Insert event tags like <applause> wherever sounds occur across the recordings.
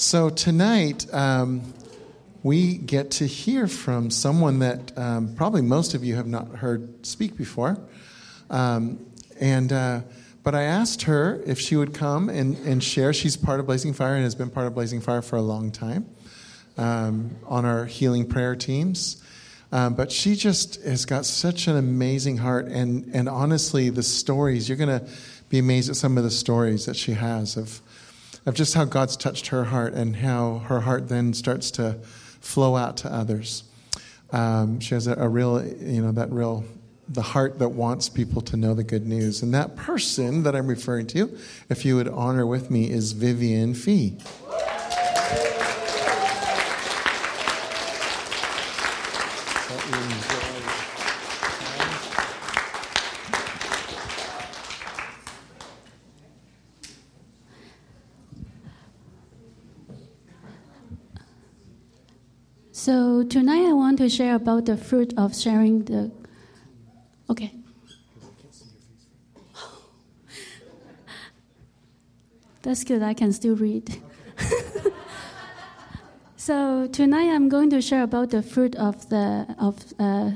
So tonight, um, we get to hear from someone that um, probably most of you have not heard speak before. Um, and uh, but I asked her if she would come and, and share. She's part of Blazing Fire and has been part of Blazing Fire for a long time um, on our healing prayer teams. Um, but she just has got such an amazing heart, and and honestly, the stories you're going to be amazed at some of the stories that she has of of just how God's touched her heart and how her heart then starts to flow out to others. Um, she has a, a, real, you know, that real, the heart that wants people to know the good news. And that person that I'm referring to, if you would honor with me, is Vivian Phi. So tonight I want to share about the fruit of sharing the. Okay. <laughs> That's good. I can still read. <laughs> so tonight I'm going to share about the fruit of the of uh,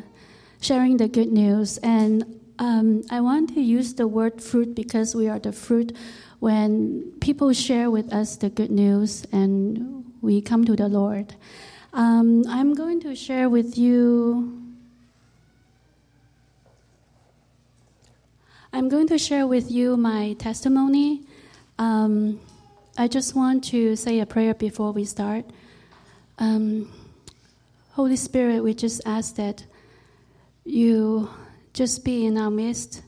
sharing the good news, and um, I want to use the word fruit because we are the fruit when people share with us the good news and we come to the Lord. Um, I'm going to share with you. I'm going to share with you my testimony. Um, I just want to say a prayer before we start. Um, Holy Spirit, we just ask that you just be in our midst.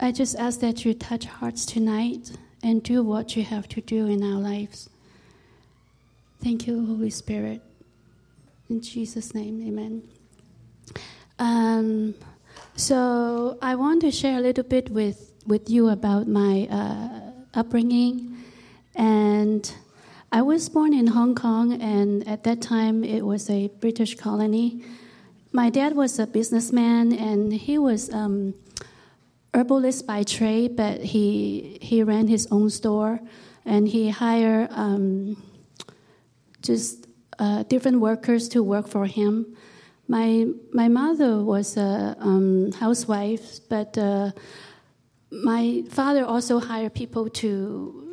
I just ask that you touch hearts tonight and do what you have to do in our lives. Thank you, Holy Spirit. In Jesus' name, amen. Um, so, I want to share a little bit with, with you about my uh, upbringing. And I was born in Hong Kong, and at that time it was a British colony. My dad was a businessman, and he was um, herbalist by trade, but he he ran his own store, and he hired um, just uh, different workers to work for him. My my mother was a um, housewife, but uh, my father also hired people to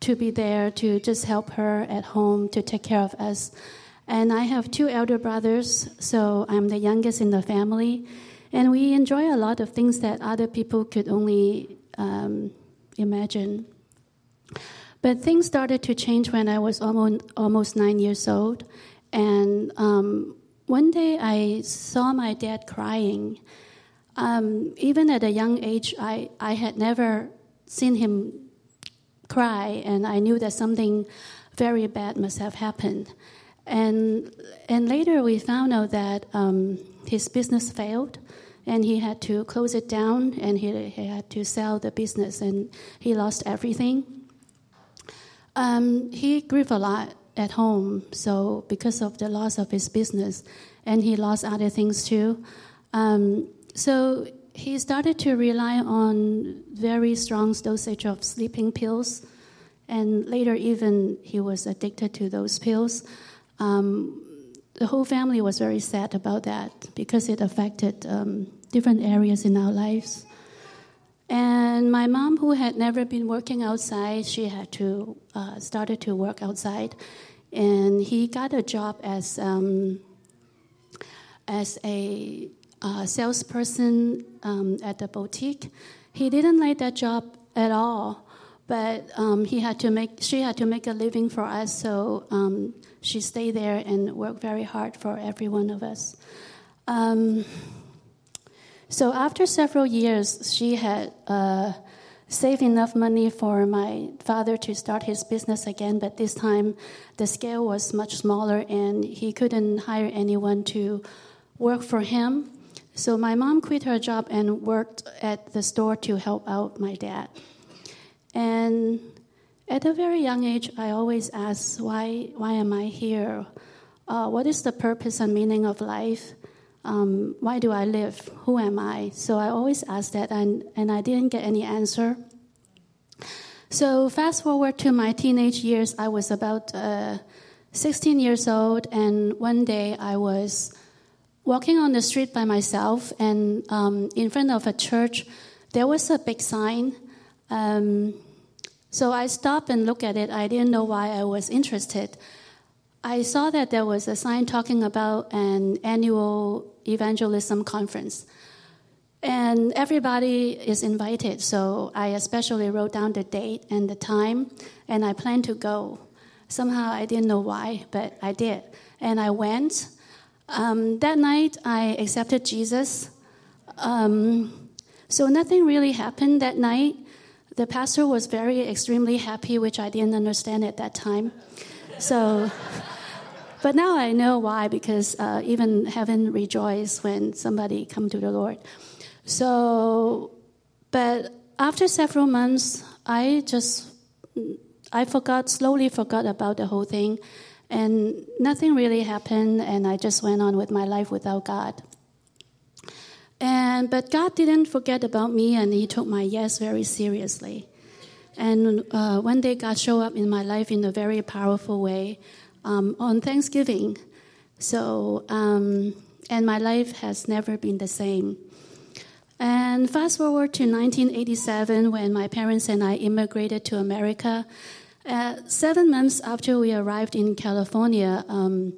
to be there to just help her at home to take care of us. And I have two elder brothers, so I'm the youngest in the family, and we enjoy a lot of things that other people could only um, imagine. But things started to change when I was almost, almost nine years old. And um, one day I saw my dad crying. Um, even at a young age, I, I had never seen him cry, and I knew that something very bad must have happened. And, and later we found out that um, his business failed and he had to close it down and he, he had to sell the business and he lost everything. Um, he grieved a lot at home, so because of the loss of his business, and he lost other things too. Um, so he started to rely on very strong dosage of sleeping pills, and later even he was addicted to those pills. Um, the whole family was very sad about that because it affected um, different areas in our lives. And my mom, who had never been working outside, she had to uh, started to work outside, and he got a job as um, as a uh, salesperson um, at the boutique. He didn't like that job at all, but um, he had to make she had to make a living for us, so um, she stayed there and worked very hard for every one of us. So after several years, she had uh, saved enough money for my father to start his business again, but this time the scale was much smaller and he couldn't hire anyone to work for him. So my mom quit her job and worked at the store to help out my dad. And at a very young age, I always ask, why, why am I here? Uh, what is the purpose and meaning of life? Um, why do I live? Who am I? So I always ask that, and, and I didn't get any answer. So fast forward to my teenage years, I was about uh, 16 years old, and one day I was walking on the street by myself, and um, in front of a church, there was a big sign. Um, so I stopped and looked at it. I didn't know why I was interested. I saw that there was a sign talking about an annual evangelism conference. And everybody is invited, so I especially wrote down the date and the time, and I planned to go. Somehow I didn't know why, but I did. And I went. Um, that night I accepted Jesus. Um, so nothing really happened that night. The pastor was very extremely happy, which I didn't understand at that time. So, but now I know why, because uh, even heaven rejoiced when somebody come to the Lord. So, but after several months, I just I forgot slowly forgot about the whole thing, and nothing really happened, and I just went on with my life without God. And but God didn't forget about me, and He took my yes very seriously. And uh, one day, God showed up in my life in a very powerful way um, on Thanksgiving. So, um, and my life has never been the same. And fast forward to 1987 when my parents and I immigrated to America. Uh, seven months after we arrived in California, um,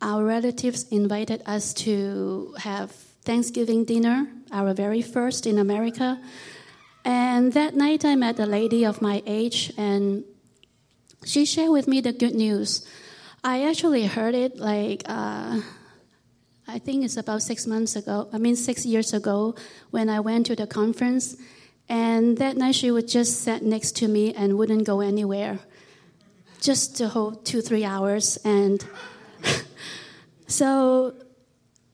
our relatives invited us to have Thanksgiving dinner, our very first in America. And that night I met a lady of my age, and she shared with me the good news. I actually heard it like, uh, I think it's about six months ago, I mean, six years ago, when I went to the conference. And that night she would just sit next to me and wouldn't go anywhere, just to hold two, three hours. And <laughs> so,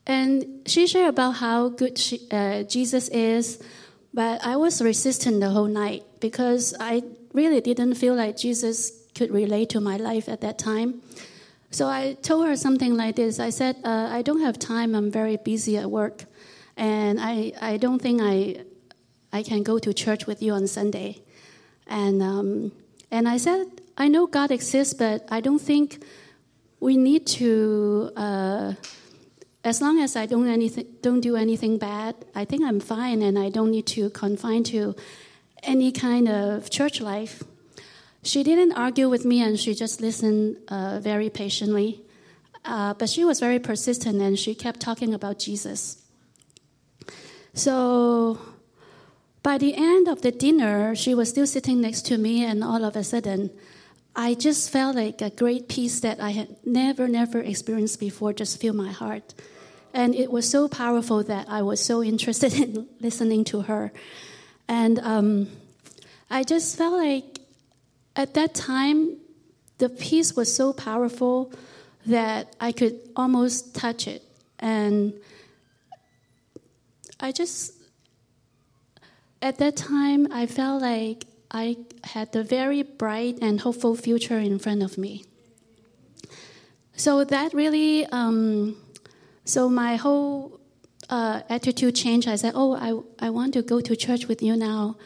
and she shared about how good she, uh, Jesus is, but I was resistant the whole night because I really didn't feel like Jesus could relate to my life at that time. So I told her something like this. I said, uh, I don't have time. I'm very busy at work. And I, I don't think I, I can go to church with you on Sunday. And, um, and I said, I know God exists, but I don't think we need to, uh, as long as I don't, anything, don't do anything bad, I think I'm fine and I don't need to confine to any kind of church life. She didn't argue with me and she just listened uh, very patiently. Uh, but she was very persistent and she kept talking about Jesus. So by the end of the dinner, she was still sitting next to me, and all of a sudden, I just felt like a great peace that I had never, never experienced before just fill my heart. And it was so powerful that I was so interested <laughs> in listening to her. And um, I just felt like at that time, the peace was so powerful that I could almost touch it. And I just, at that time, I felt like I had a very bright and hopeful future in front of me. So that really, um, so my whole uh, attitude changed. I said, "Oh, I, I want to go to church with you now."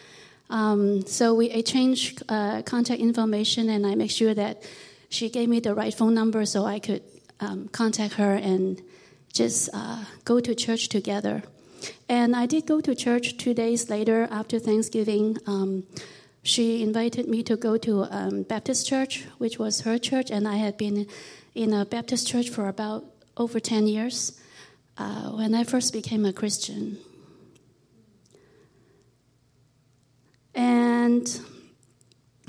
Um, so we exchanged uh, contact information, and I make sure that she gave me the right phone number so I could um, contact her and just uh, go to church together. And I did go to church two days later after Thanksgiving. Um, she invited me to go to um, Baptist church, which was her church, and I had been in a Baptist church for about over 10 years uh, when I first became a Christian. And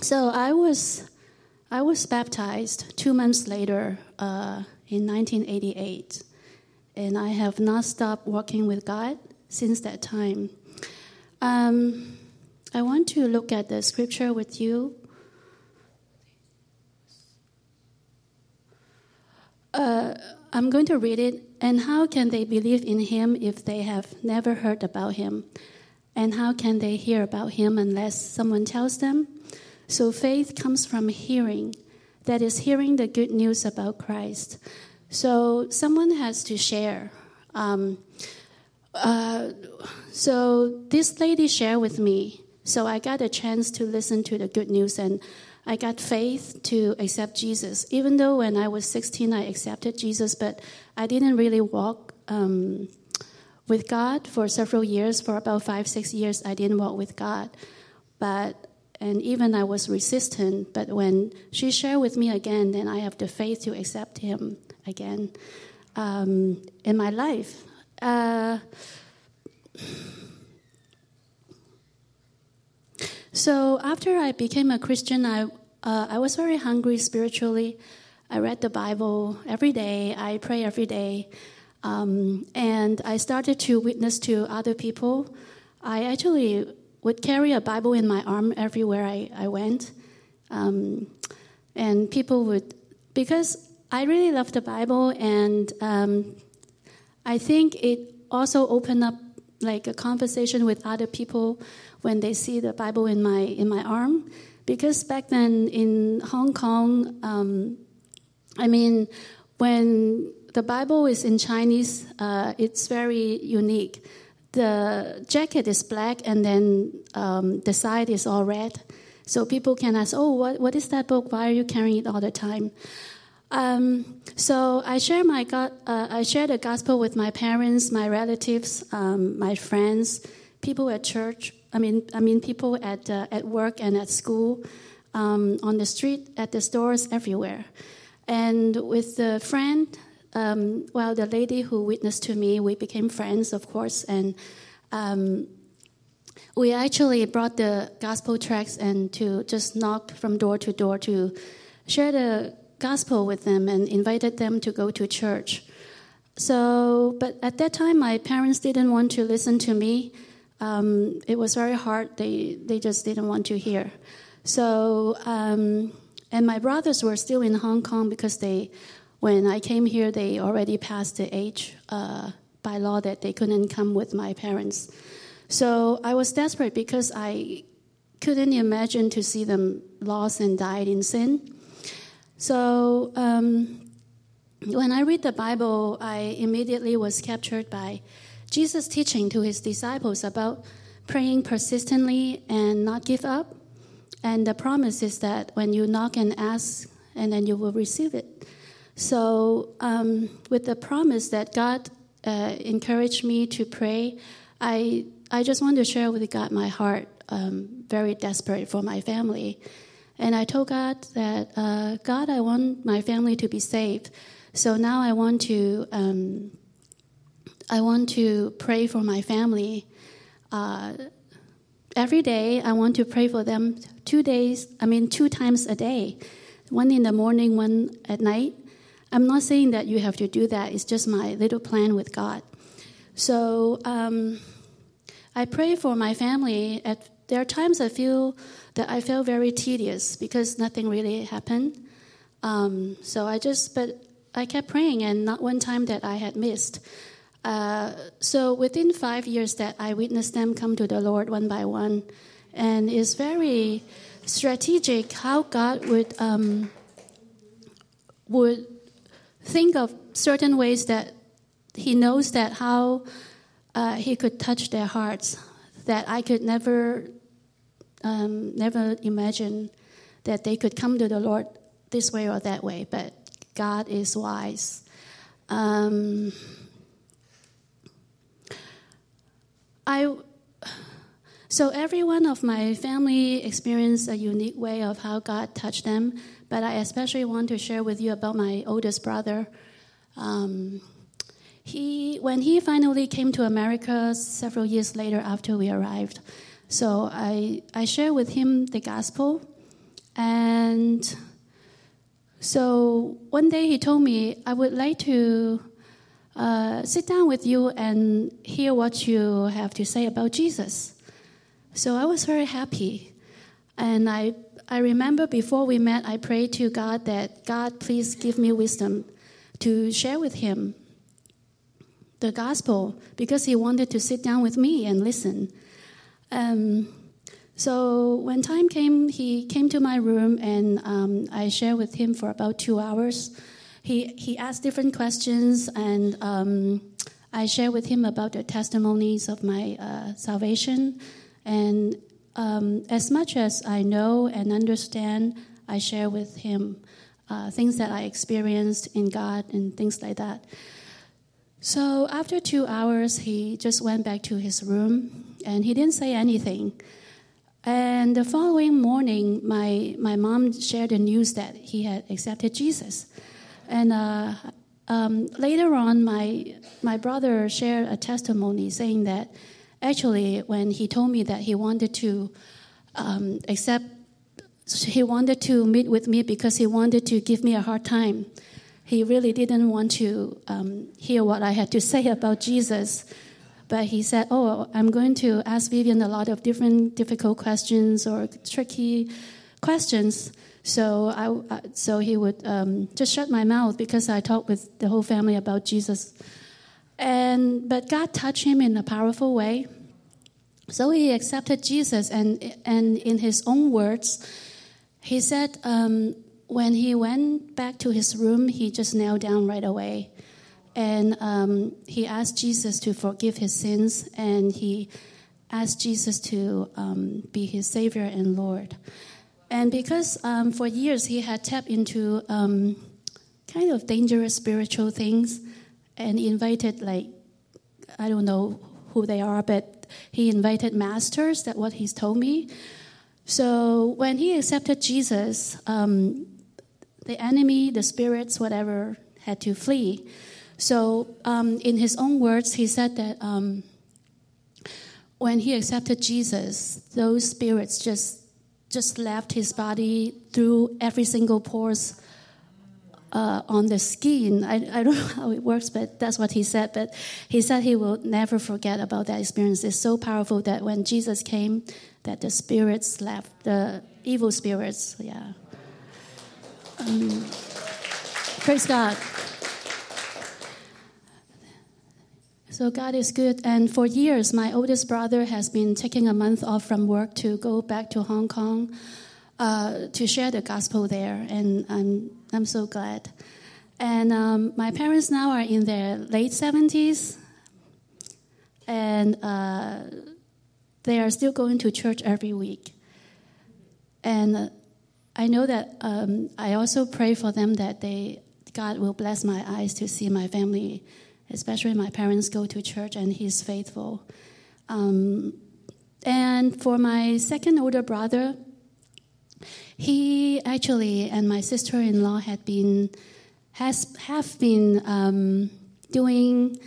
so I was, I was baptized two months later uh, in 1988, and I have not stopped walking with God since that time. Um, I want to look at the scripture with you. Uh, I'm going to read it. And how can they believe in him if they have never heard about him? And how can they hear about him unless someone tells them? So faith comes from hearing, that is, hearing the good news about Christ. So someone has to share. Um, uh, so this lady shared with me So I got a chance to listen to the good news and I got faith to accept Jesus. Even though when I was 16, I accepted Jesus, but I didn't really walk um, with God for several years. For about five, six years, I didn't walk with God. But and even I was resistant. But when she shared with me again, then I have the faith to accept Him again um, in my life. Uh, so after I became a Christian, I uh, I was very hungry spiritually. I read the Bible every day. I pray every day, um, and I started to witness to other people. I actually would carry a Bible in my arm everywhere I, I went, um, and people would because I really love the Bible, and um, I think it also opened up like a conversation with other people when they see the Bible in my in my arm. Because back then in Hong Kong, um, I mean, when the Bible is in Chinese, uh, it's very unique. The jacket is black, and then um, the side is all red. So people can ask, "Oh, what, what is that book? Why are you carrying it all the time?" Um, so I share my God, uh, I share the gospel with my parents, my relatives, um, my friends, people at church. I mean, I mean people at uh, at work and at school, um, on the street, at the stores, everywhere. And with the friend, um, well, the lady who witnessed to me, we became friends, of course, and um, we actually brought the gospel tracts and to just knock from door to door to share the gospel with them and invited them to go to church. So, but at that time, my parents didn't want to listen to me. Um, it was very hard. They they just didn't want to hear. So, um, and my brothers were still in Hong Kong because they, when I came here, they already passed the age uh, by law that they couldn't come with my parents. So I was desperate because I couldn't imagine to see them lost and died in sin. So um, when I read the Bible, I immediately was captured by Jesus' teaching to his disciples about praying persistently and not give up. And the promise is that when you knock and ask, and then you will receive it. So, um, with the promise that God uh, encouraged me to pray, I I just want to share with God my heart, um, very desperate for my family. And I told God that, uh, God, I want my family to be saved. So now I want to, um, I want to pray for my family. Uh, every day, I want to pray for them two days, I mean, two times a day, one in the morning, one at night. I'm not saying that you have to do that, it's just my little plan with God. So um, I pray for my family. At, there are times I feel that I felt very tedious because nothing really happened. Um, so I just, but I kept praying, and not one time that I had missed. Uh, so within five years that I witnessed them come to the Lord one by one, and it's very strategic how God would um, would think of certain ways that He knows that how uh, He could touch their hearts that I could never um, never imagine that they could come to the Lord this way or that way, but God is wise. Um, I so every one of my family experienced a unique way of how God touched them, but I especially want to share with you about my oldest brother. Um, he when he finally came to America several years later after we arrived, so I, I share with him the gospel. And so one day he told me, I would like to uh, sit down with you and hear what you have to say about Jesus. So I was very happy. And I, I remember before we met, I prayed to God that God, please give me wisdom to share with him the gospel because he wanted to sit down with me and listen. Um, so when time came, he came to my room and um, I shared with him for about two hours. He, he asked different questions and um, I shared with him about the testimonies of my uh, salvation. And um, as much as I know and understand, I share with him uh, things that I experienced in God and things like that. So after two hours, he just went back to his room and he didn't say anything. And the following morning, my, my mom shared the news that he had accepted Jesus. And uh, um, later on, my, my brother shared a testimony saying that actually, when he told me that he wanted to um, accept, he wanted to meet with me because he wanted to give me a hard time. He really didn't want to um, hear what I had to <laughs> say about Jesus. But he said, Oh, I'm going to ask Vivian a lot of different difficult questions or tricky questions. So, I, so he would um, just shut my mouth because I talked with the whole family about Jesus. And, but God touched him in a powerful way. So he accepted Jesus, and, and in his own words, he said um, when he went back to his room, he just knelt down right away. And um, he asked Jesus to forgive his sins, and he asked Jesus to um, be his Savior and Lord. And because um, for years he had tapped into um, kind of dangerous spiritual things and invited, like, I don't know who they are, but he invited masters, that's what he's told me. So when he accepted Jesus, um, the enemy, the spirits, whatever, had to flee. So, um, in his own words, he said that um, when he accepted Jesus, those spirits just just left his body through every single pores uh, on the skin. I, I don't know <laughs> how it works, but that's what he said. But he said he will never forget about that experience. It's so powerful that when Jesus came, that the spirits left, the evil spirits, yeah. Um, praise God. So God is good. And for years, my oldest brother has been taking a month off from work to go back to Hong Kong uh, to share the gospel there. And I'm, I'm so glad. And um, my parents now are in their late 70s. And uh, they are still going to church every week. And uh, I know that um, I also pray for them that they God will bless my eyes to see my family especially my parents go to church and he's faithful. Um, and for my second older brother, he actually and my sister-in-law had been has have been um, doing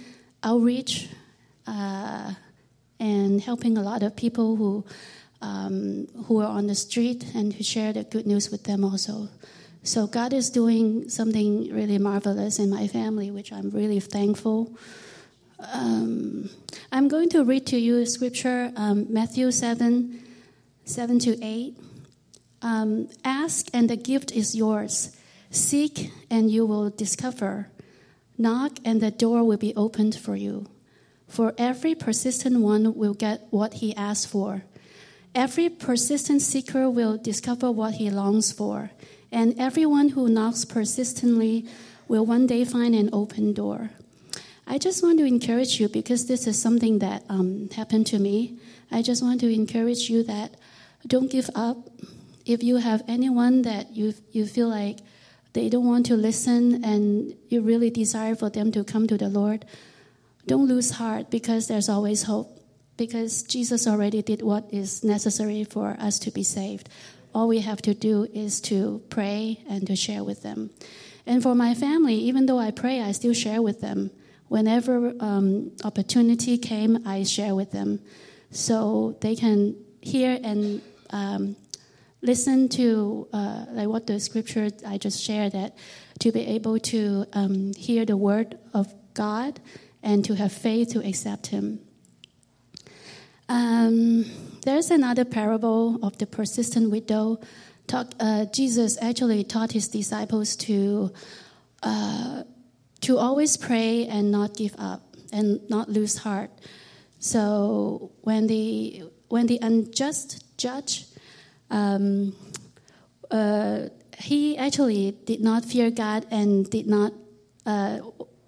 outreach uh, and helping a lot of people who um, who are on the street and to share the good news with them also. So God is doing something really marvelous in my family, which I'm really thankful. Um, I'm going to read to you a scripture, um, Matthew 7, 7 to 8. Um, Ask and the gift is yours. Seek and you will discover. Knock and the door will be opened for you. For every persistent one will get what he asks for. Every persistent seeker will discover what he longs for and everyone who knocks persistently will one day find an open door. I just want to encourage you because this is something that um, happened to me. I just want to encourage you that don't give up. If you have anyone that you you feel like they don't want to listen and you really desire for them to come to the Lord, don't lose heart because there's always hope. Because Jesus already did what is necessary for us to be saved all we have to do is to pray and to share with them. And for my family, even though I pray, I still share with them. Whenever um, opportunity came, I share with them, so they can hear and um, listen to uh, like what the scripture I just shared. That to be able to um, hear the word of God and to have faith to accept Him. Um, there's another parable of the persistent widow. Talk, uh, Jesus actually taught his disciples to uh, to always pray and not give up and not lose heart. So when the when the unjust judge, um, uh, he actually did not fear God and did not, uh,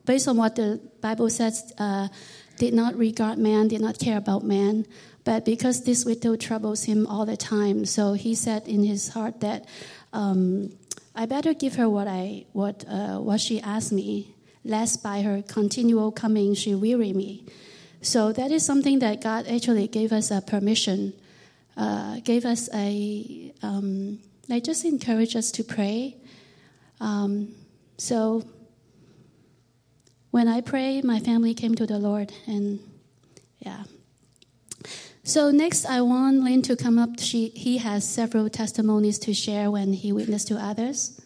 based on what the Bible says, uh, did not regard man, did not care about man. But because this widow troubles him all the time, so he said in his heart that um, I better give her what I what uh, what she asked me, lest by her continual coming she weary me. So that is something that God actually gave us a permission, uh, gave us a um, like just encourage us to pray. Um, so when I pray, my family came to the Lord, and yeah. So next, I want Lynn to come up. She, he has several testimonies to share when he witnessed to others.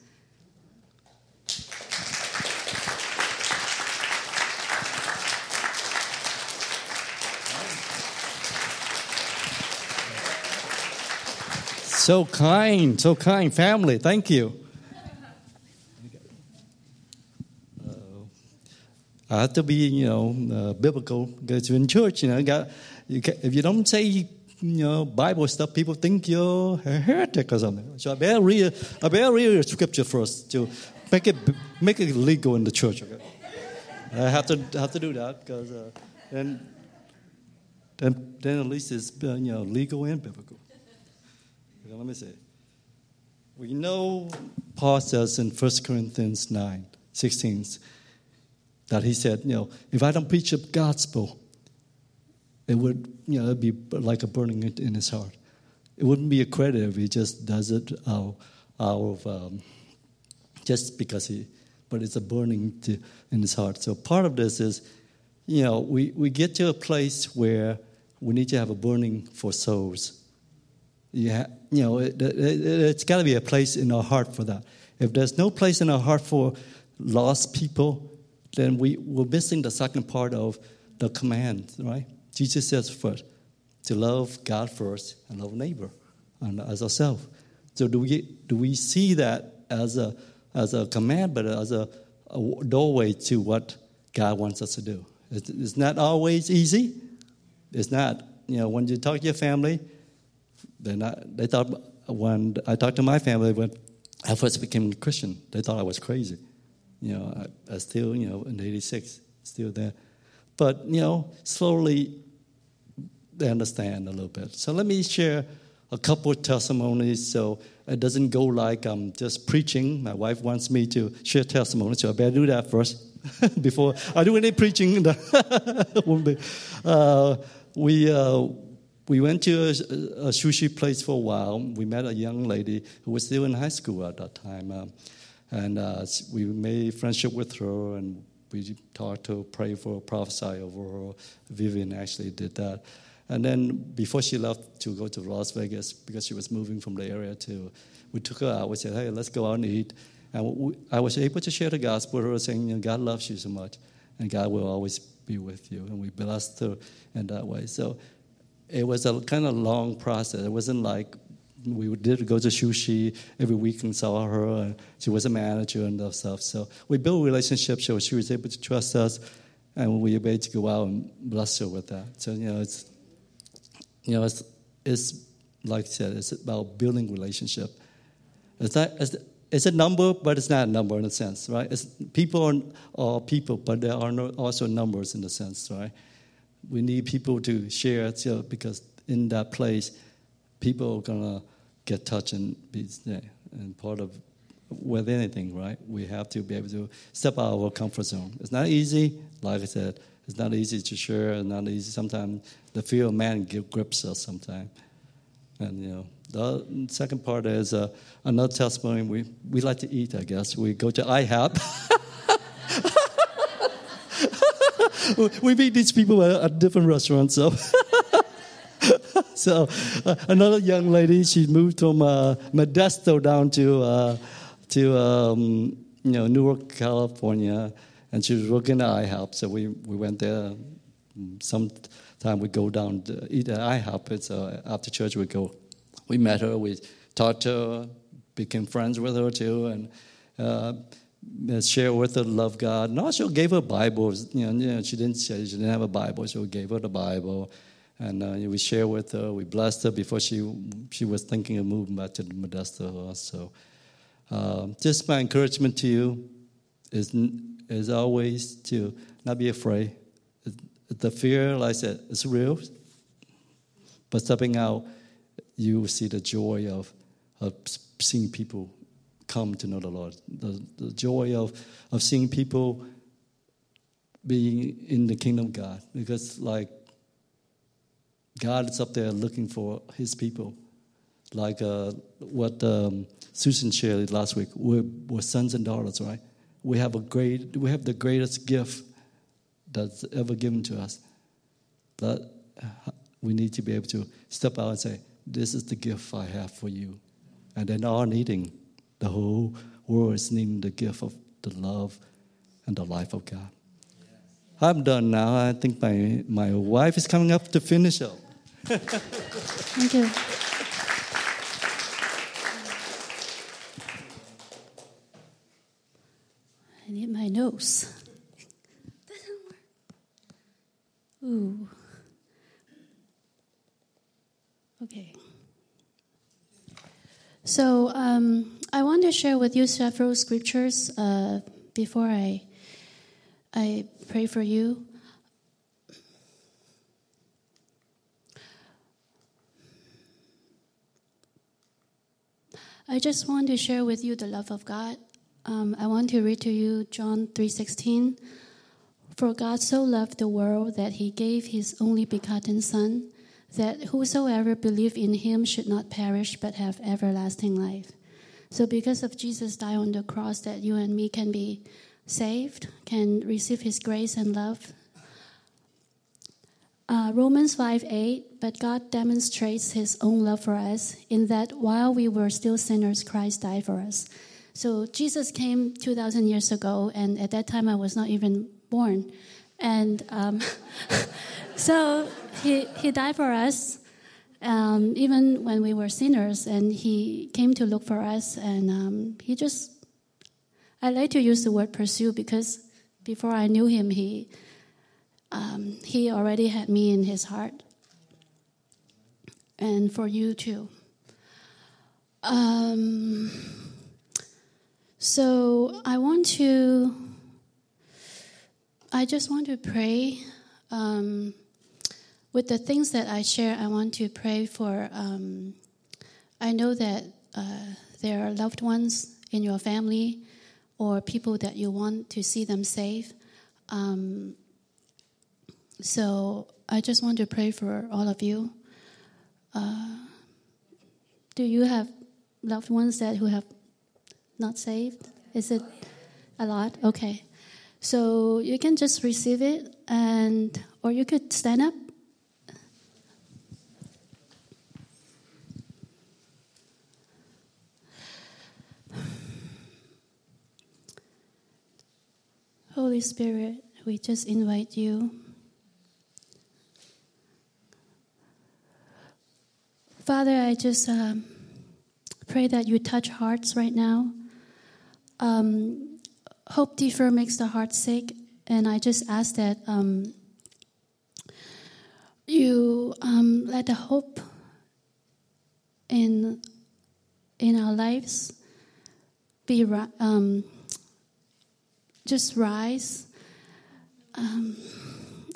So kind, so kind family. Thank you. Uh, I have to be, you know, uh, biblical because in church, you know, got you can, if you don't say, you know, Bible stuff, people think you're a heretic or something. So I better read, I better read scripture first to make it make it legal in the church. Okay? I have to have to do that because uh, then then then at least it's uh, you know legal and biblical. Okay, let me say. We know Paul says in 1 Corinthians 9, 16, that he said, you know, if I don't preach the gospel, it would, you know, be like a burning in his heart. It wouldn't be a credit if he just does it out, out of, um, just because he, but it's a burning to, in his heart. So part of this is, you know, we, we get to a place where we need to have a burning for souls. Yeah, you know, it, it, it's got to be a place in our heart for that. If there's no place in our heart for lost people, then we, we're missing the second part of the command, right? Jesus says first to love God first and love neighbor and as ourselves. So do we do we see that as a as a command, but as a, a doorway to what God wants us to do? It's, not always easy. It's not. You know, when you talk to your family, they're not. They thought when I talked to my family when I first became a Christian, they thought I was crazy. You know, I, I still, you know, in '86, still there. But you know, slowly they understand a little bit. So let me share a couple of testimonies so it doesn't go like I'm just preaching. My wife wants me to share testimonies, so I better do that first <laughs> before I do any preaching. <laughs> uh, we, uh, we went to a, a, sushi place for a while. We met a young lady who was still in high school at that time. Uh, and uh, we made friendship with her and we talked to her, prayed for her, prophesy over her. Vivian actually did that. And then before she left to go to Las Vegas, because she was moving from the area to, we took her out. We said, hey, let's go out and eat. And we, I was able to share the gospel with her, saying, you know, God loves you so much, and God will always be with you. And we blessed her in that way. So it was a kind of long process. It wasn't like we did go to sushi every week and saw her. And she was a manager and stuff. So we built a relationship so she was able to trust us, and we were able to go out and bless her with that. So you know, it's you know, it's, it's like I said, it's about building relationship. It's not, it's, it's a number, but it's not a number in a sense, right? It's, people are, people, but there are no, also numbers in a sense, right? We need people to share so, because in that place, people are gonna get touched and be and part of with anything, right? We have to be able to step out of our comfort zone. It's not easy, like I said. It's not easy to share. It's not easy. Sometimes the fear of man grips us. Sometimes, and you know, the second part is uh, another testimony. We we like to eat. I guess we go to IHOP. <laughs> we meet these people at, at different restaurants. So. <laughs> so uh, another young lady, she moved from uh, Modesto down to uh, to um, you know Newark, California, and she was working at IHOP. So we, we went there. Sometime we go down to eat at IHOP. So uh, after church we go. We met her. We talked to her, became friends with her too, and uh, share with her love God. And also gave her Bibles. You know, she didn't she didn't have a Bible, so we gave her the Bible. And uh, we share with her. We blessed her before she she was thinking of moving back to the Modesto. So, uh, just my encouragement to you is is always to not be afraid. the fear, like I said, is real. But stepping out, you will see the joy of, of seeing people come to know the Lord. The, the joy of, of seeing people being in the kingdom of God. Because, like, God is up there looking for his people. Like uh, what um, Susan shared last week. We're, we're sons and daughters, right? We have a great, we have the greatest gift that's ever given to us. But uh, we need to be able to step out and say, This is the gift I have for you. And then all needing, the whole world is needing the gift of the love and the life of God. I'm done now. I think my, my wife is coming up to finish up. Thank you. I need my nose. Ooh. Okay. So um, I want to share with you several scriptures uh, before I I pray for you. I just want to share with you the love of God. Um, I want to read to you John 3:16. For God so loved the world that he gave his only begotten son that whosoever believe in him should not perish but have everlasting life. So because of Jesus died on the cross that you and me can be saved, can receive his grace and love. Uh, Romans 5 8, but God demonstrates his own love for us in that while we were still sinners, Christ died for us. So Jesus came 2,000 years ago, and at that time I was not even born. And um, <laughs> so he, he died for us, um, even when we were sinners, and he came to look for us, and um, he just, I like to use the word pursue because before I knew him, he, um, he already had me in his heart. And for you too. Um, so I want to I just want to pray. Um, with the things that I share, I want to pray for. Um, I know that uh, there are loved ones in your family or people that you want to see them safe. Um, so I just want to pray for all of you. Uh, do you have loved ones that who have not saved? Is it a lot? Okay. So you can just receive it, and or you could stand up. Holy Spirit, we just invite you. Father, I just um, pray that you touch hearts right now. Um, hope defer makes the heart sick, and I just ask that um, you um, let the hope in in our lives be um, just rise. Um,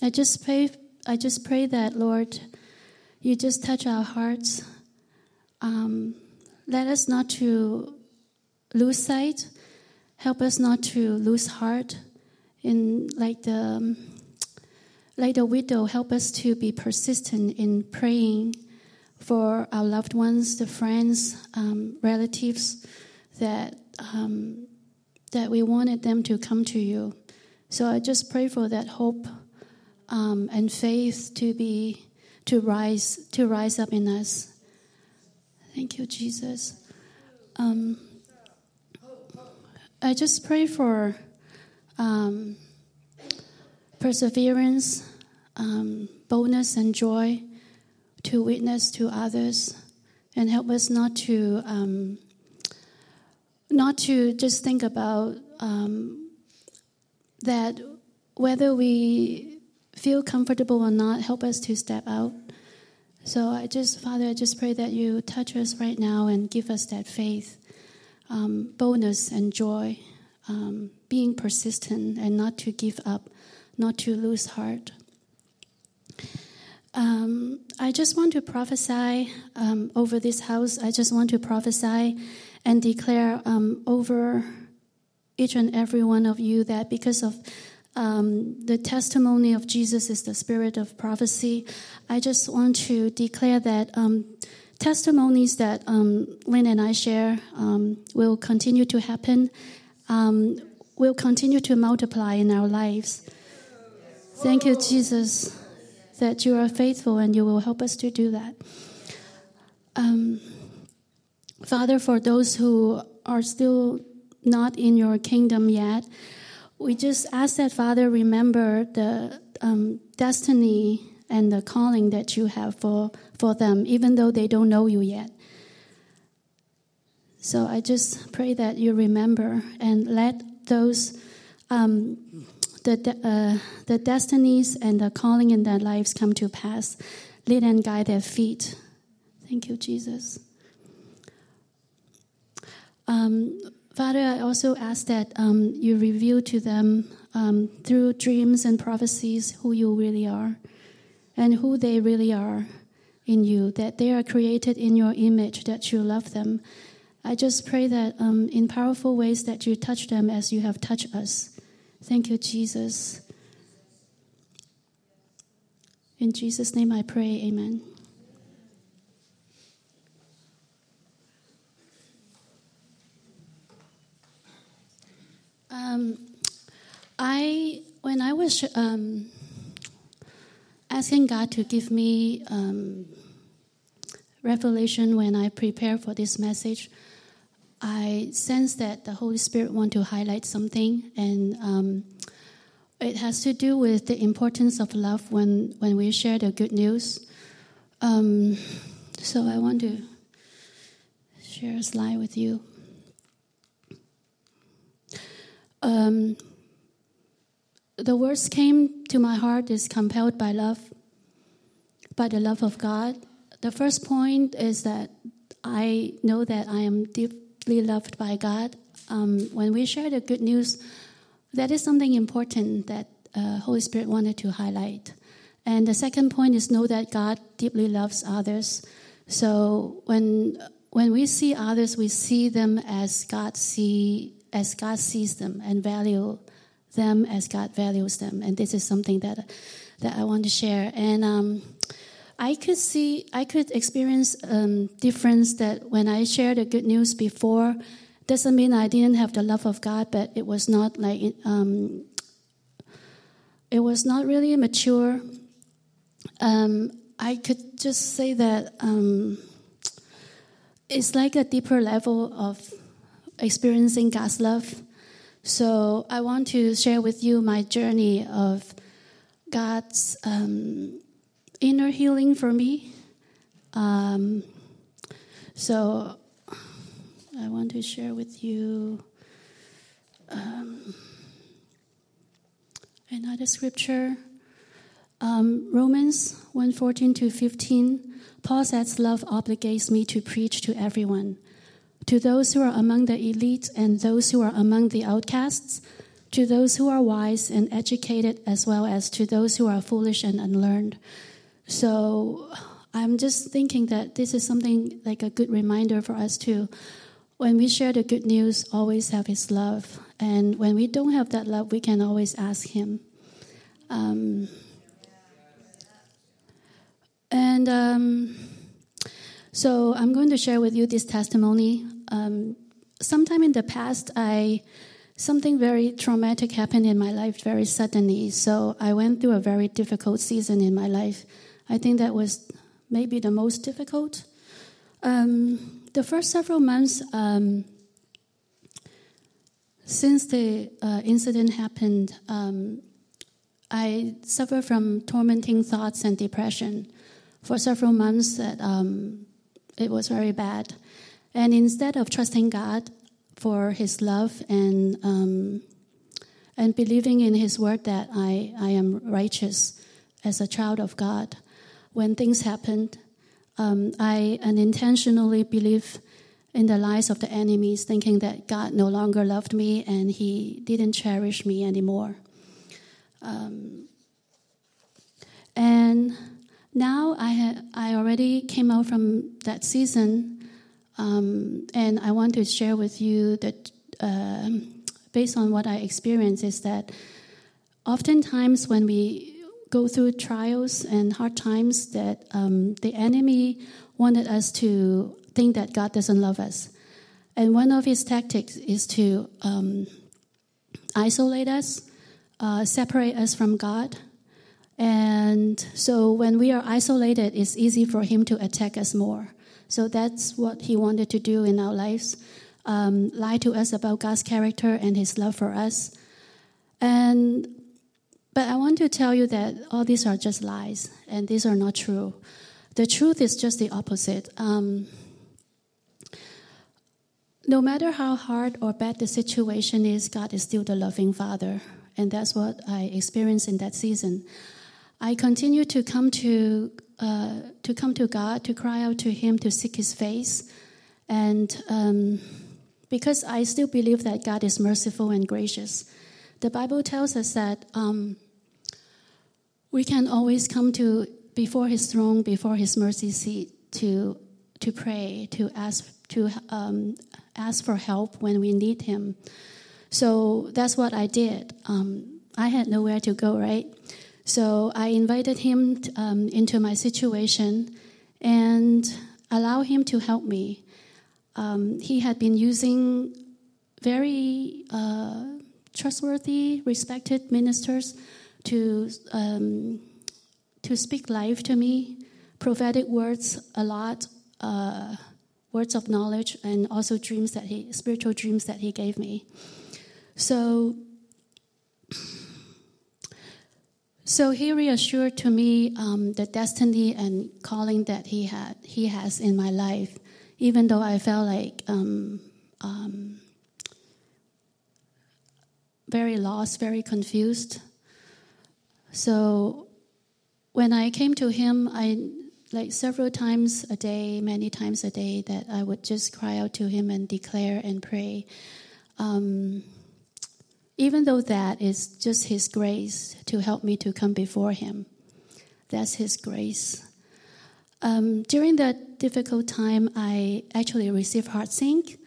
I just pray. I just pray that Lord, you just touch our hearts. Um, let us not to lose sight help us not to lose heart in like the like the widow. Help us to be persistent in praying for our loved ones the friends um, relatives that um, that we wanted them to come to you. So i just pray for that hope um, and faith to be to rise to rise up in us. Thank you jesus. Um, I just pray for um, perseverance, um, boldness, and joy to witness to others, and help us not to um, not to just think about um, that whether we feel comfortable or not. Help us to step out. So I just, Father, I just pray that you touch us right now and give us that faith um, boldness and joy, um, being persistent and not to give up, not to lose heart. Um, I just want to prophesy um, over this house. I just want to prophesy and declare um, over each and every one of you that because of um, the testimony of Jesus is the spirit of prophecy, I just want to declare that um, testimonies that um, Lynn and I share um, will continue to happen, um, will continue to multiply in our lives. Thank you, Jesus, that you are faithful and you will help us to do that. Um, Father, for those who are still not in your kingdom yet, we just ask that, Father, remember the um, destiny and the calling that you have for, for them, even though they don't know you yet. So I just pray that you remember and let those um, the uh, the destinies and the calling in their lives come to pass. Lead and guide their feet. Thank you, Jesus. Um, Father, I also ask that um, you reveal to them um, through dreams and prophecies who you really are and who they really are in you, that they are created in your image, that you love them. I just pray that um, in powerful ways that you touch them as you have touched us. Thank you, Jesus. In Jesus' name I pray, amen. Um, I when I was um, asking God to give me um, revelation when I prepare for this message, I sense that the Holy Spirit want to highlight something, and um, it has to do with the importance of love when when we share the good news. Um, so I want to share a slide with you. Um, the words came to my heart is compelled by love, by the love of God. The first point is that I know that I am deeply loved by God. Um, when we share the good news, that is something important that uh, Holy Spirit wanted to highlight. And the second point is know that God deeply loves others. So when when we see others, we see them as God see as God sees them and value them as God values them. And this is something that that I want to share. And um, I could see, I could experience um, difference that when I shared the good news before, doesn't mean I didn't have the love of God, but it was not like um, it was not really mature. Um, I could just say that um, it's like a deeper level of experiencing God's love. So I want to share with you my journey of God's um, inner healing for me. Um, so I want to share with you um, another scripture. Um, Romans 1:14 to 15. Paul says, "Love obligates me to preach to everyone." To those who are among the elite and those who are among the outcasts, to those who are wise and educated, as well as to those who are foolish and unlearned. So I'm just thinking that this is something like a good reminder for us to, when we share the good news, always have His love. And when we don't have that love, we can always ask Him. Um, and um, so I'm going to share with you this testimony um, sometime in the past, I something very traumatic happened in my life very suddenly. So I went through a very difficult season in my life. I think that was maybe the most difficult. Um, the first several months um, since the uh, incident happened, um, I suffered from tormenting thoughts and depression for several months. That um, it was very bad. And instead of trusting God for His love and um, and believing in His word that I, I am righteous as a child of God, when things happened, um, I unintentionally believe in the lies of the enemies, thinking that God no longer loved me and He didn't cherish me anymore. Um, and now I ha- I already came out from that season, um, and I want to share with you that uh, based on what I experience, is that oftentimes when we go through trials and hard times, that um, the enemy wanted us to think that God doesn't love us, and one of his tactics is to um, isolate us, uh, separate us from God. And so when we are isolated, it's easy for him to attack us more. So that's what he wanted to do in our lives um, lie to us about God's character and his love for us. And but I want to tell you that all these are just lies, and these are not true. The truth is just the opposite. Um, no matter how hard or bad the situation is, God is still the loving Father. And that's what I experienced in that season. I continue to come to, uh, to come to God, to cry out to Him, to seek His face. And um, because I still believe that God is merciful and gracious, the Bible tells us that um, we can always come to before His throne, before His mercy seat, to to pray, to ask to um, ask for help when we need Him. So that's what I did. Um, I had nowhere to go, right? So I invited him um, into my situation and allow him to help me. Um, he had been using very uh, trustworthy, respected ministers to um, to speak life to me, prophetic words a lot. Uh, words of knowledge and also dreams that he spiritual dreams that he gave me so so he reassured to me um, the destiny and calling that he had he has in my life even though i felt like um, um, very lost very confused so when i came to him i like several times a day, many times a day, that I would just cry out to Him and declare and pray. Um, even though that is just His grace to help me to come before Him, that's His grace. Um, during that difficult time, I actually received HeartSync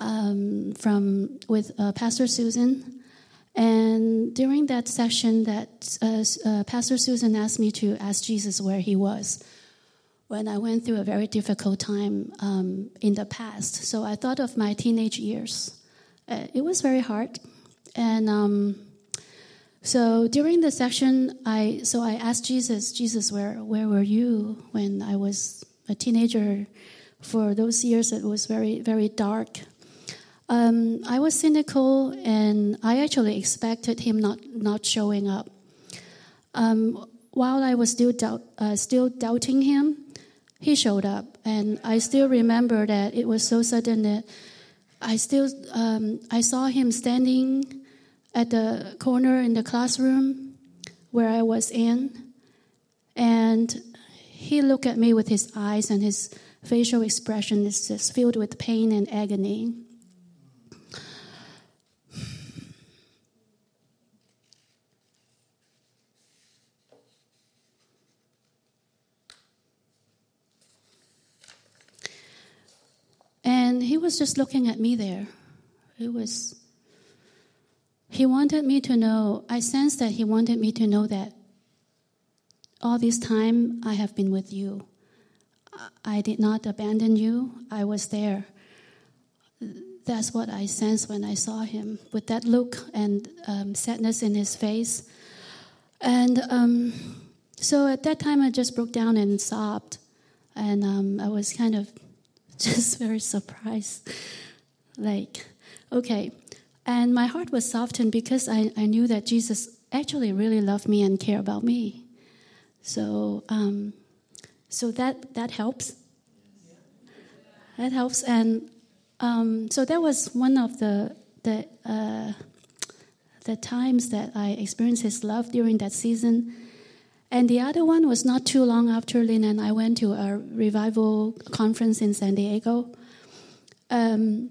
um, from with uh, Pastor Susan. And during that session, that uh, uh, Pastor Susan asked me to ask Jesus where he was when I went through a very difficult time um, in the past. So I thought of my teenage years. Uh, it was very hard, and um, so during the session, I so I asked Jesus, Jesus, where where were you when I was a teenager? For those years, it was very very dark. Um, I was cynical, and I actually expected him not not showing up. Um, while I was still doubt, uh, still doubting him, he showed up, and I still remember that it was so sudden that I still um, I saw him standing at the corner in the classroom where I was in, and he looked at me with his eyes, and his facial expression is just filled with pain and agony. And he was just looking at me there. It was, he wanted me to know, I sensed that he wanted me to know that all this time I have been with you. I did not abandon you, I was there. That's what I sensed when I saw him, with that look and um, sadness in his face. And um, so at that time, I just broke down and sobbed. And um, I was kind of <laughs> just very surprised. Like, okay. And my heart was softened because I, I knew that Jesus actually really loved me and cared about me. So, um, so that, that helps. That helps. And um, so that was one of the, the, uh, the times that I experienced his love during that season. And the other one was not too long after Lynn and I went to a revival conference in San Diego. Um,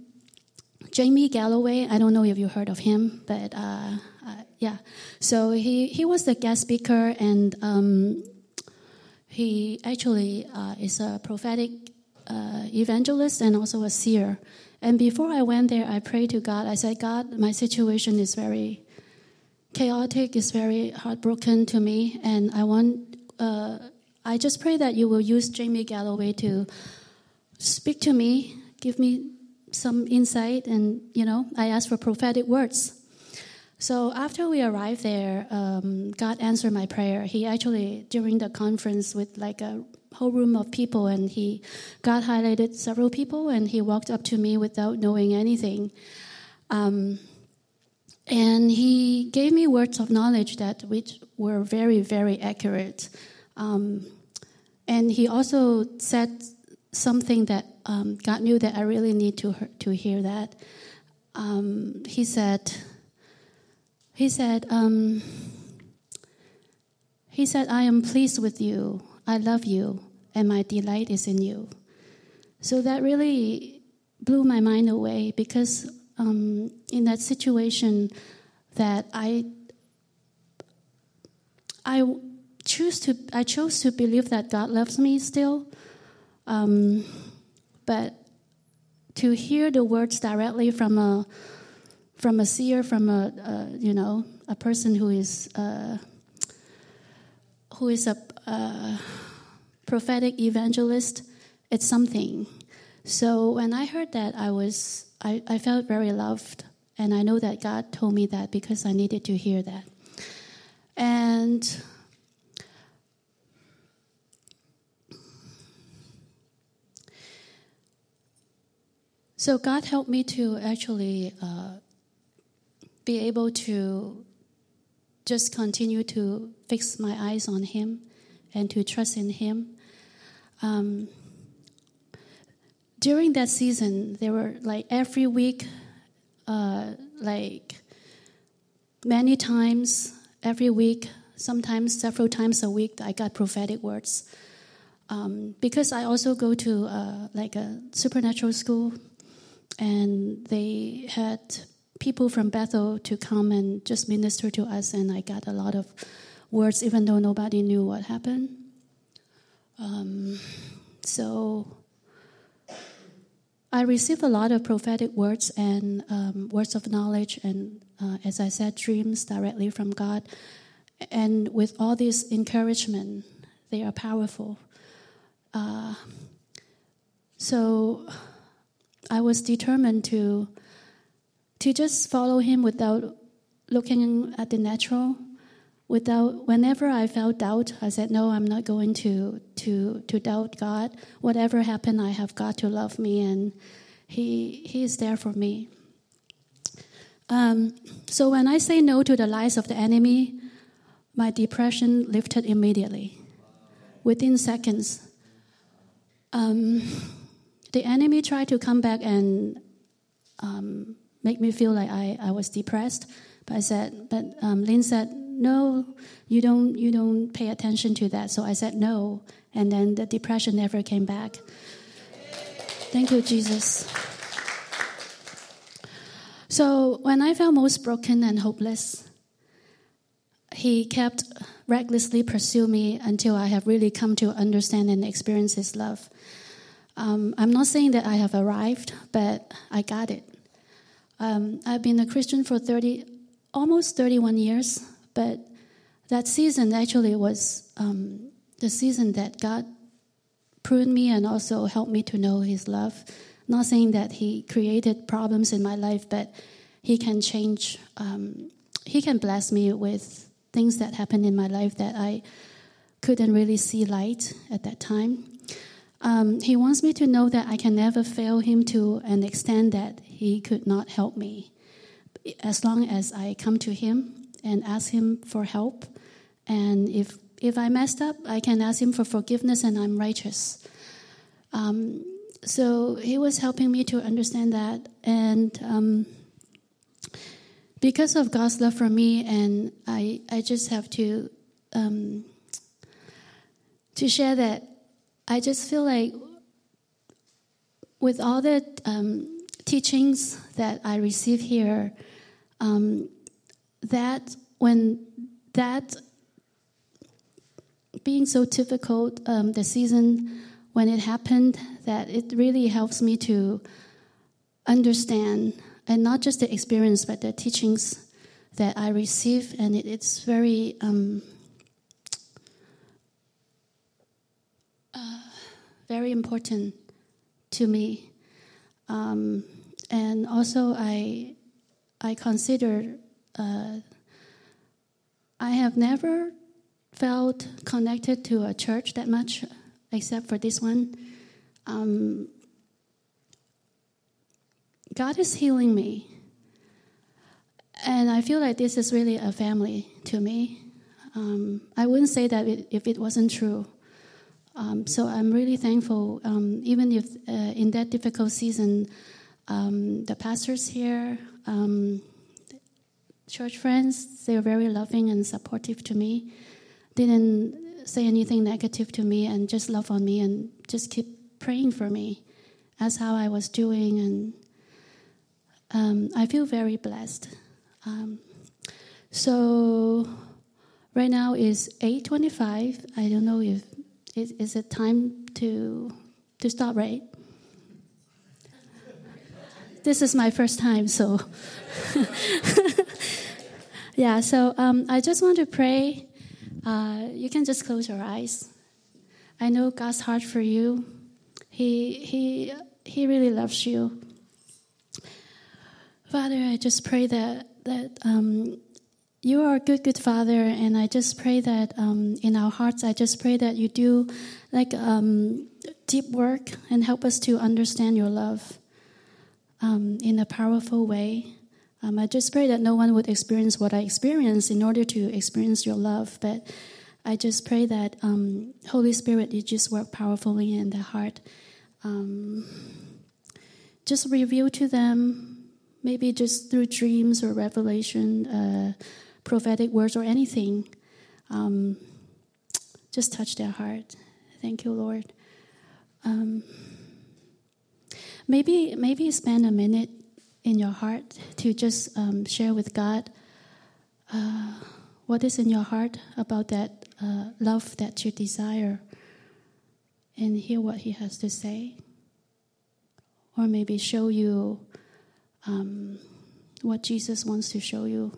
Jamie Galloway, I don't know if you heard of him, but uh, uh, yeah. So he, he was the guest speaker, and um, he actually uh, is a prophetic uh, evangelist and also a seer. And before I went there, I prayed to God. I said, God, my situation is very chaotic, it's very heartbroken to me, and I want. Uh, I just pray that you will use Jamie Galloway to speak to me, give me some insight, and you know, I asked for prophetic words. So after we arrived there, um, God answered my prayer. He actually during the conference with like a whole room of people, and he God highlighted several people, and he walked up to me without knowing anything. Um, and he gave me words of knowledge that which were very, very accurate. Um, and he also said something that um, God knew that I really need to to hear that. Um, he said, he said, um, he said, I am pleased with you. I love you, and my delight is in you. So that really blew my mind away because um, in that situation that I I choose to I chose to believe that God loves me still, um, but to hear the words directly from a from a seer, from a, you know a person who is uh, who is a, a prophetic evangelist, it's something. So when I heard that, I was I, I felt very loved. And I know that God told me that because I needed to hear that. And so God helped me to actually uh, be able to just continue to fix my eyes on Him and to trust in Him. Um, during that season, there were like every week, uh, like many times, every week, sometimes several times a week, I got prophetic words. Um, because I also go to uh, like a supernatural school, and they had people from Bethel to come and just minister to us, and I got a lot of words, even though nobody knew what happened. Um, so I received a lot of prophetic words and um, words of knowledge, and uh, as I said, dreams directly from God. And with all this encouragement, they are powerful. Uh, so I was determined to to just follow Him without looking at the natural. Without, whenever I felt doubt, I said, "No, I'm not going to to to doubt God. Whatever happened, I have God to love me, and He He is there for me." Um, so when I say no to the lies of the enemy, my depression lifted immediately, within seconds. Um, the enemy tried to come back and um, make me feel like I, I was depressed, but I said, but um, Lynn said, no, you don't, you don't pay attention to that. So I said no, and then the depression never came back. Thank you, Jesus. So when I felt most broken and hopeless, he kept recklessly pursue me until I have really come to understand and experience his love. Um, I'm not saying that I have arrived, but I got it. Um, I've been a Christian for 30, almost 31 years, but that season actually was um, the season that God pruned me and also helped me to know His love. Not saying that He created problems in my life, but He can change, um, He can bless me with things that happened in my life that I couldn't really see light at that time. Um, he wants me to know that I can never fail Him to an extent that He could not help me. As long as I come to Him and ask Him for help. And if, if I messed up, I can ask Him for forgiveness and I'm righteous. Um, so He was helping me to understand that. And um, because of God's love for me, and I, I just have to, um, to share that I just feel like with all the um, teachings that I receive here, um, that when that being so difficult, um, the season when it happened, that it really helps me to understand and not just the experience, but the teachings that I receive, and it, it's very um, very important to me. Um, and also, I I consider uh, I have never felt connected to a church that much, except for this one. Um, God is healing me. And I feel like this is really a family to me. Um, I wouldn't say that if it wasn't true. Um, so I'm really thankful, um, even if uh, in that difficult season, um, the pastors here, um, church friends, they are very loving and supportive to me. Didn't say anything negative to me and just love on me and just keep praying for me. That's how I was doing, and um, I feel very blessed. Um, so right now is 8:25. I don't know if is, is it time to to stop, right? this is my first time, so <laughs> yeah. So um, I just want to pray. Uh, you can just close your eyes. I know God's heart for you. He he he really loves you. Father, I just pray that that um, you are a good, good Father, and I just pray that um, in our hearts, I just pray that you do like um, deep work and help us to understand your love um, in a powerful way. Um, I just pray that no one would experience what I experienced in order to experience your love, but I just pray that um, Holy Spirit, you just work powerfully in their heart. just reveal to them maybe just through dreams or revelation, uh, prophetic words, or anything. Um, just touch their heart. Thank you, Lord. Um, maybe maybe spend a minute in your heart to just um, share with God uh, what is in your heart about that uh, love that you desire, and hear what He has to say, or maybe show you um, what Jesus wants to show you.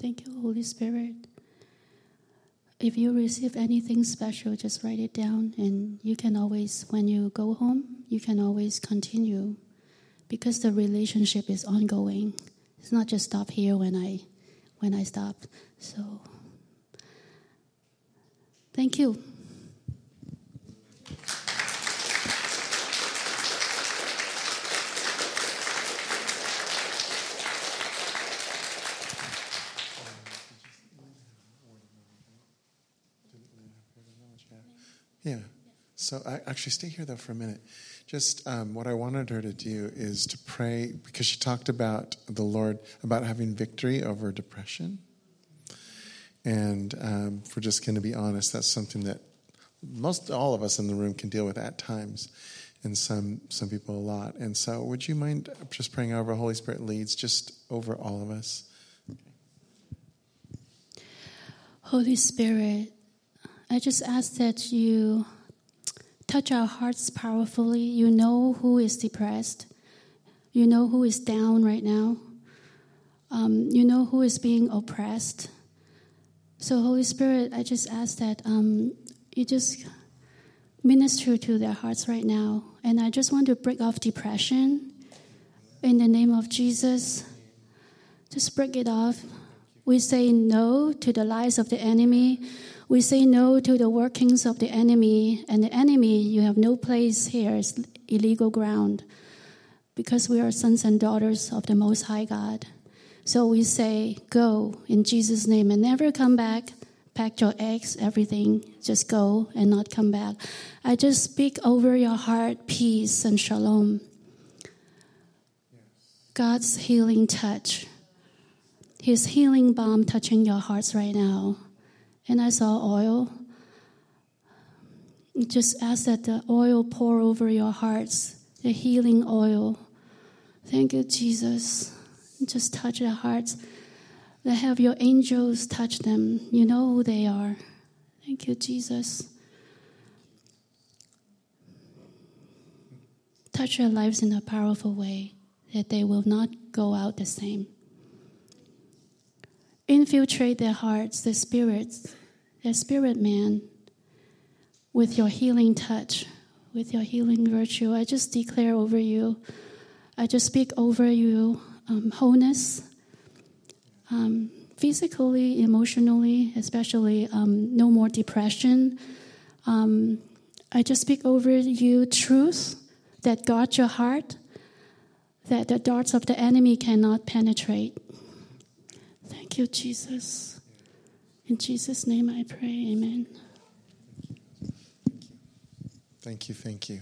Thank you, Holy Spirit. If you receive anything special, just write it down, and you can always, when you go home, you can always continue because the relationship is ongoing. It's not just stop here when I when I stop. So thank you. Yeah. So I actually stay here though for a minute. Just um, what I wanted her to do is to pray because she talked about the Lord about having victory over depression, and um, if we're just going to be honest, that's something that most all of us in the room can deal with at times, and some some people a lot. And so, would you mind just praying over Holy Spirit leads just over all of us? Holy Spirit, I just ask that you touch our hearts powerfully. You know who is depressed. You know who is down right now. Um, you know who is being oppressed. So, Holy Spirit, I just ask that um, you just minister to their hearts right now. And I just want to break off depression in the name of Jesus. Just break it off. We say no to the lies of the enemy. We say no to the workings of the enemy. And the enemy, you have no place here, is illegal ground because we are sons and daughters of the Most High God. So we say, Go in Jesus' name and never come back. Pack your eggs, everything. Just go and not come back. I just speak over your heart peace and shalom. God's healing touch. His healing balm touching your hearts right now. And I saw oil. Just ask that the oil pour over your hearts, the healing oil. Thank you, Jesus. Just touch their hearts. Have your angels touch them. You know who they are. Thank you, Jesus. Touch their lives in a powerful way that they will not go out the same. Infiltrate their hearts, their spirits, their spirit man with your healing touch, with your healing virtue. I just declare over you, I just speak over you um, wholeness, um, physically, emotionally, especially um, no more depression. Um, I just speak over you truth that guards your heart, that the darts of the enemy cannot penetrate. Thank you, Jesus. In Jesus' name I pray, amen. Thank you, thank you.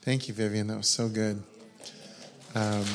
Thank you, Vivian. That was so good. Um,